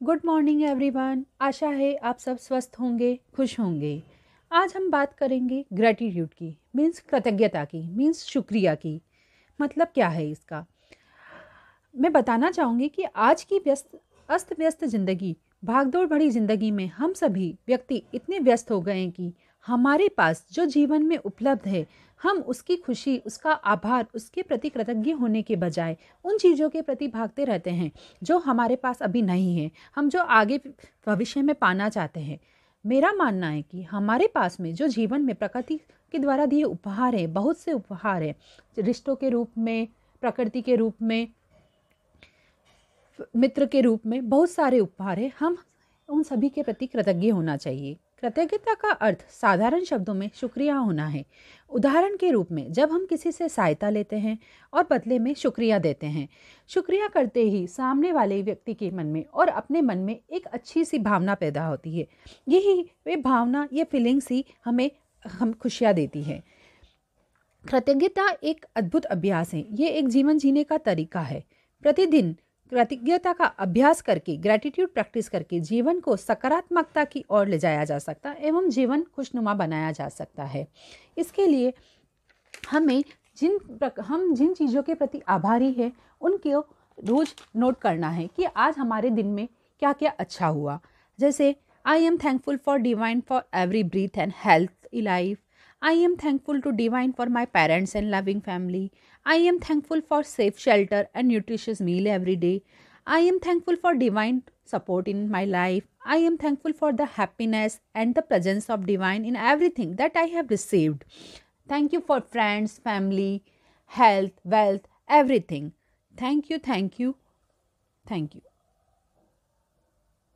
Good morning everyone आशा है आप सब स्वस्थ होंगे, खुश होंगे। आज हम बात करेंगे ग्रेटिट्यूड की मीन्स कृतज्ञता की मीन्स शुक्रिया की। मतलब क्या है इसका? मैं बताना चाहूँगी कि आज की व्यस्त, अस्त व्यस्त ज़िंदगी, भागदौड़ भरी ज़िंदगी में हम सभी व्यक्ति इतने व्यस्त हो गए हैं कि हमारे पास जो जीवन में उपलब्ध है हम उसकी खुशी, उसका आभार, उसके प्रति कृतज्ञ होने के बजाय उन चीज़ों के प्रति भागते रहते हैं, जो हमारे पास अभी नहीं है। हम जो आगे भविष्य में पाना चाहते हैं। मेरा मानना है कि हमारे पास में जो जीवन में प्रकृति के द्वारा दिए उपहार हैं, बहुत से उपहार हैं, रिश्तों के रूप में, प्रकृति के रूप में, मित्र के रूप में, बहुत सारे उपहार हैं। हम उन सभी के प्रति कृतज्ञ होना चाहिए। कृतज्ञता का अर्थ साधारण शब्दों में शुक्रिया होना है। उदाहरण के रूप में, जब हम किसी से सहायता लेते हैं और बदले में शुक्रिया देते हैं, शुक्रिया करते ही सामने वाले व्यक्ति के मन में और अपने मन में एक अच्छी सी भावना पैदा होती है। यही वे भावना, ये फीलिंग्स ही हमें, हम खुशियाँ देती है। कृतज्ञता एक अद्भुत अभ्यास है। ये एक जीवन जीने का तरीका है। प्रतिदिन कृतज्ञता का अभ्यास करके ग्रैटिट्यूड प्रैक्टिस करके जीवन को सकारात्मकता की ओर ले जाया जा सकता एवं जीवन खुशनुमा बनाया जा सकता है। इसके लिए हमें जिन हम जिन चीज़ों के प्रति आभारी हैं, उनको रोज़ नोट करना है कि आज हमारे दिन में क्या क्या अच्छा हुआ। जैसे I am thankful for divine for every breath and health life I am thankful to Divine for my parents and loving family. I am thankful for safe shelter and nutritious meal every day. I am thankful for Divine support in my life. I am thankful for the happiness and the presence of Divine in everything that I have received. Thank you for friends, family, health, wealth, everything. Thank you, thank you, thank you.